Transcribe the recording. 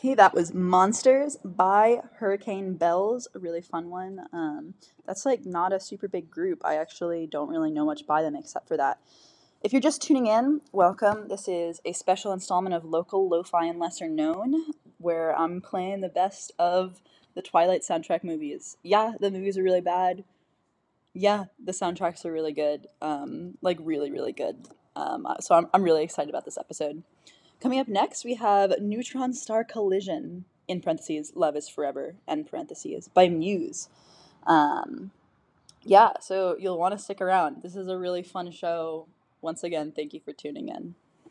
Okay, that was Monsters by Hurricane Bells, a really fun one. Um, that's like not a super big group. I actually don't really know much by them except for that. If you're just tuning in, welcome. This is a special installment of Local Lo-Fi and Lesser Known, where I'm playing the best of the Twilight soundtrack movies. Yeah, the movies are really bad. Yeah, the soundtracks are really good. Um, like really, really good. Um, so I'm, I'm really excited about this episode. Coming up next, we have Neutron Star Collision, in parentheses, Love is Forever, end parentheses, by Muse. Um, yeah, so you'll want to stick around. This is a really fun show. Once again, thank you for tuning in.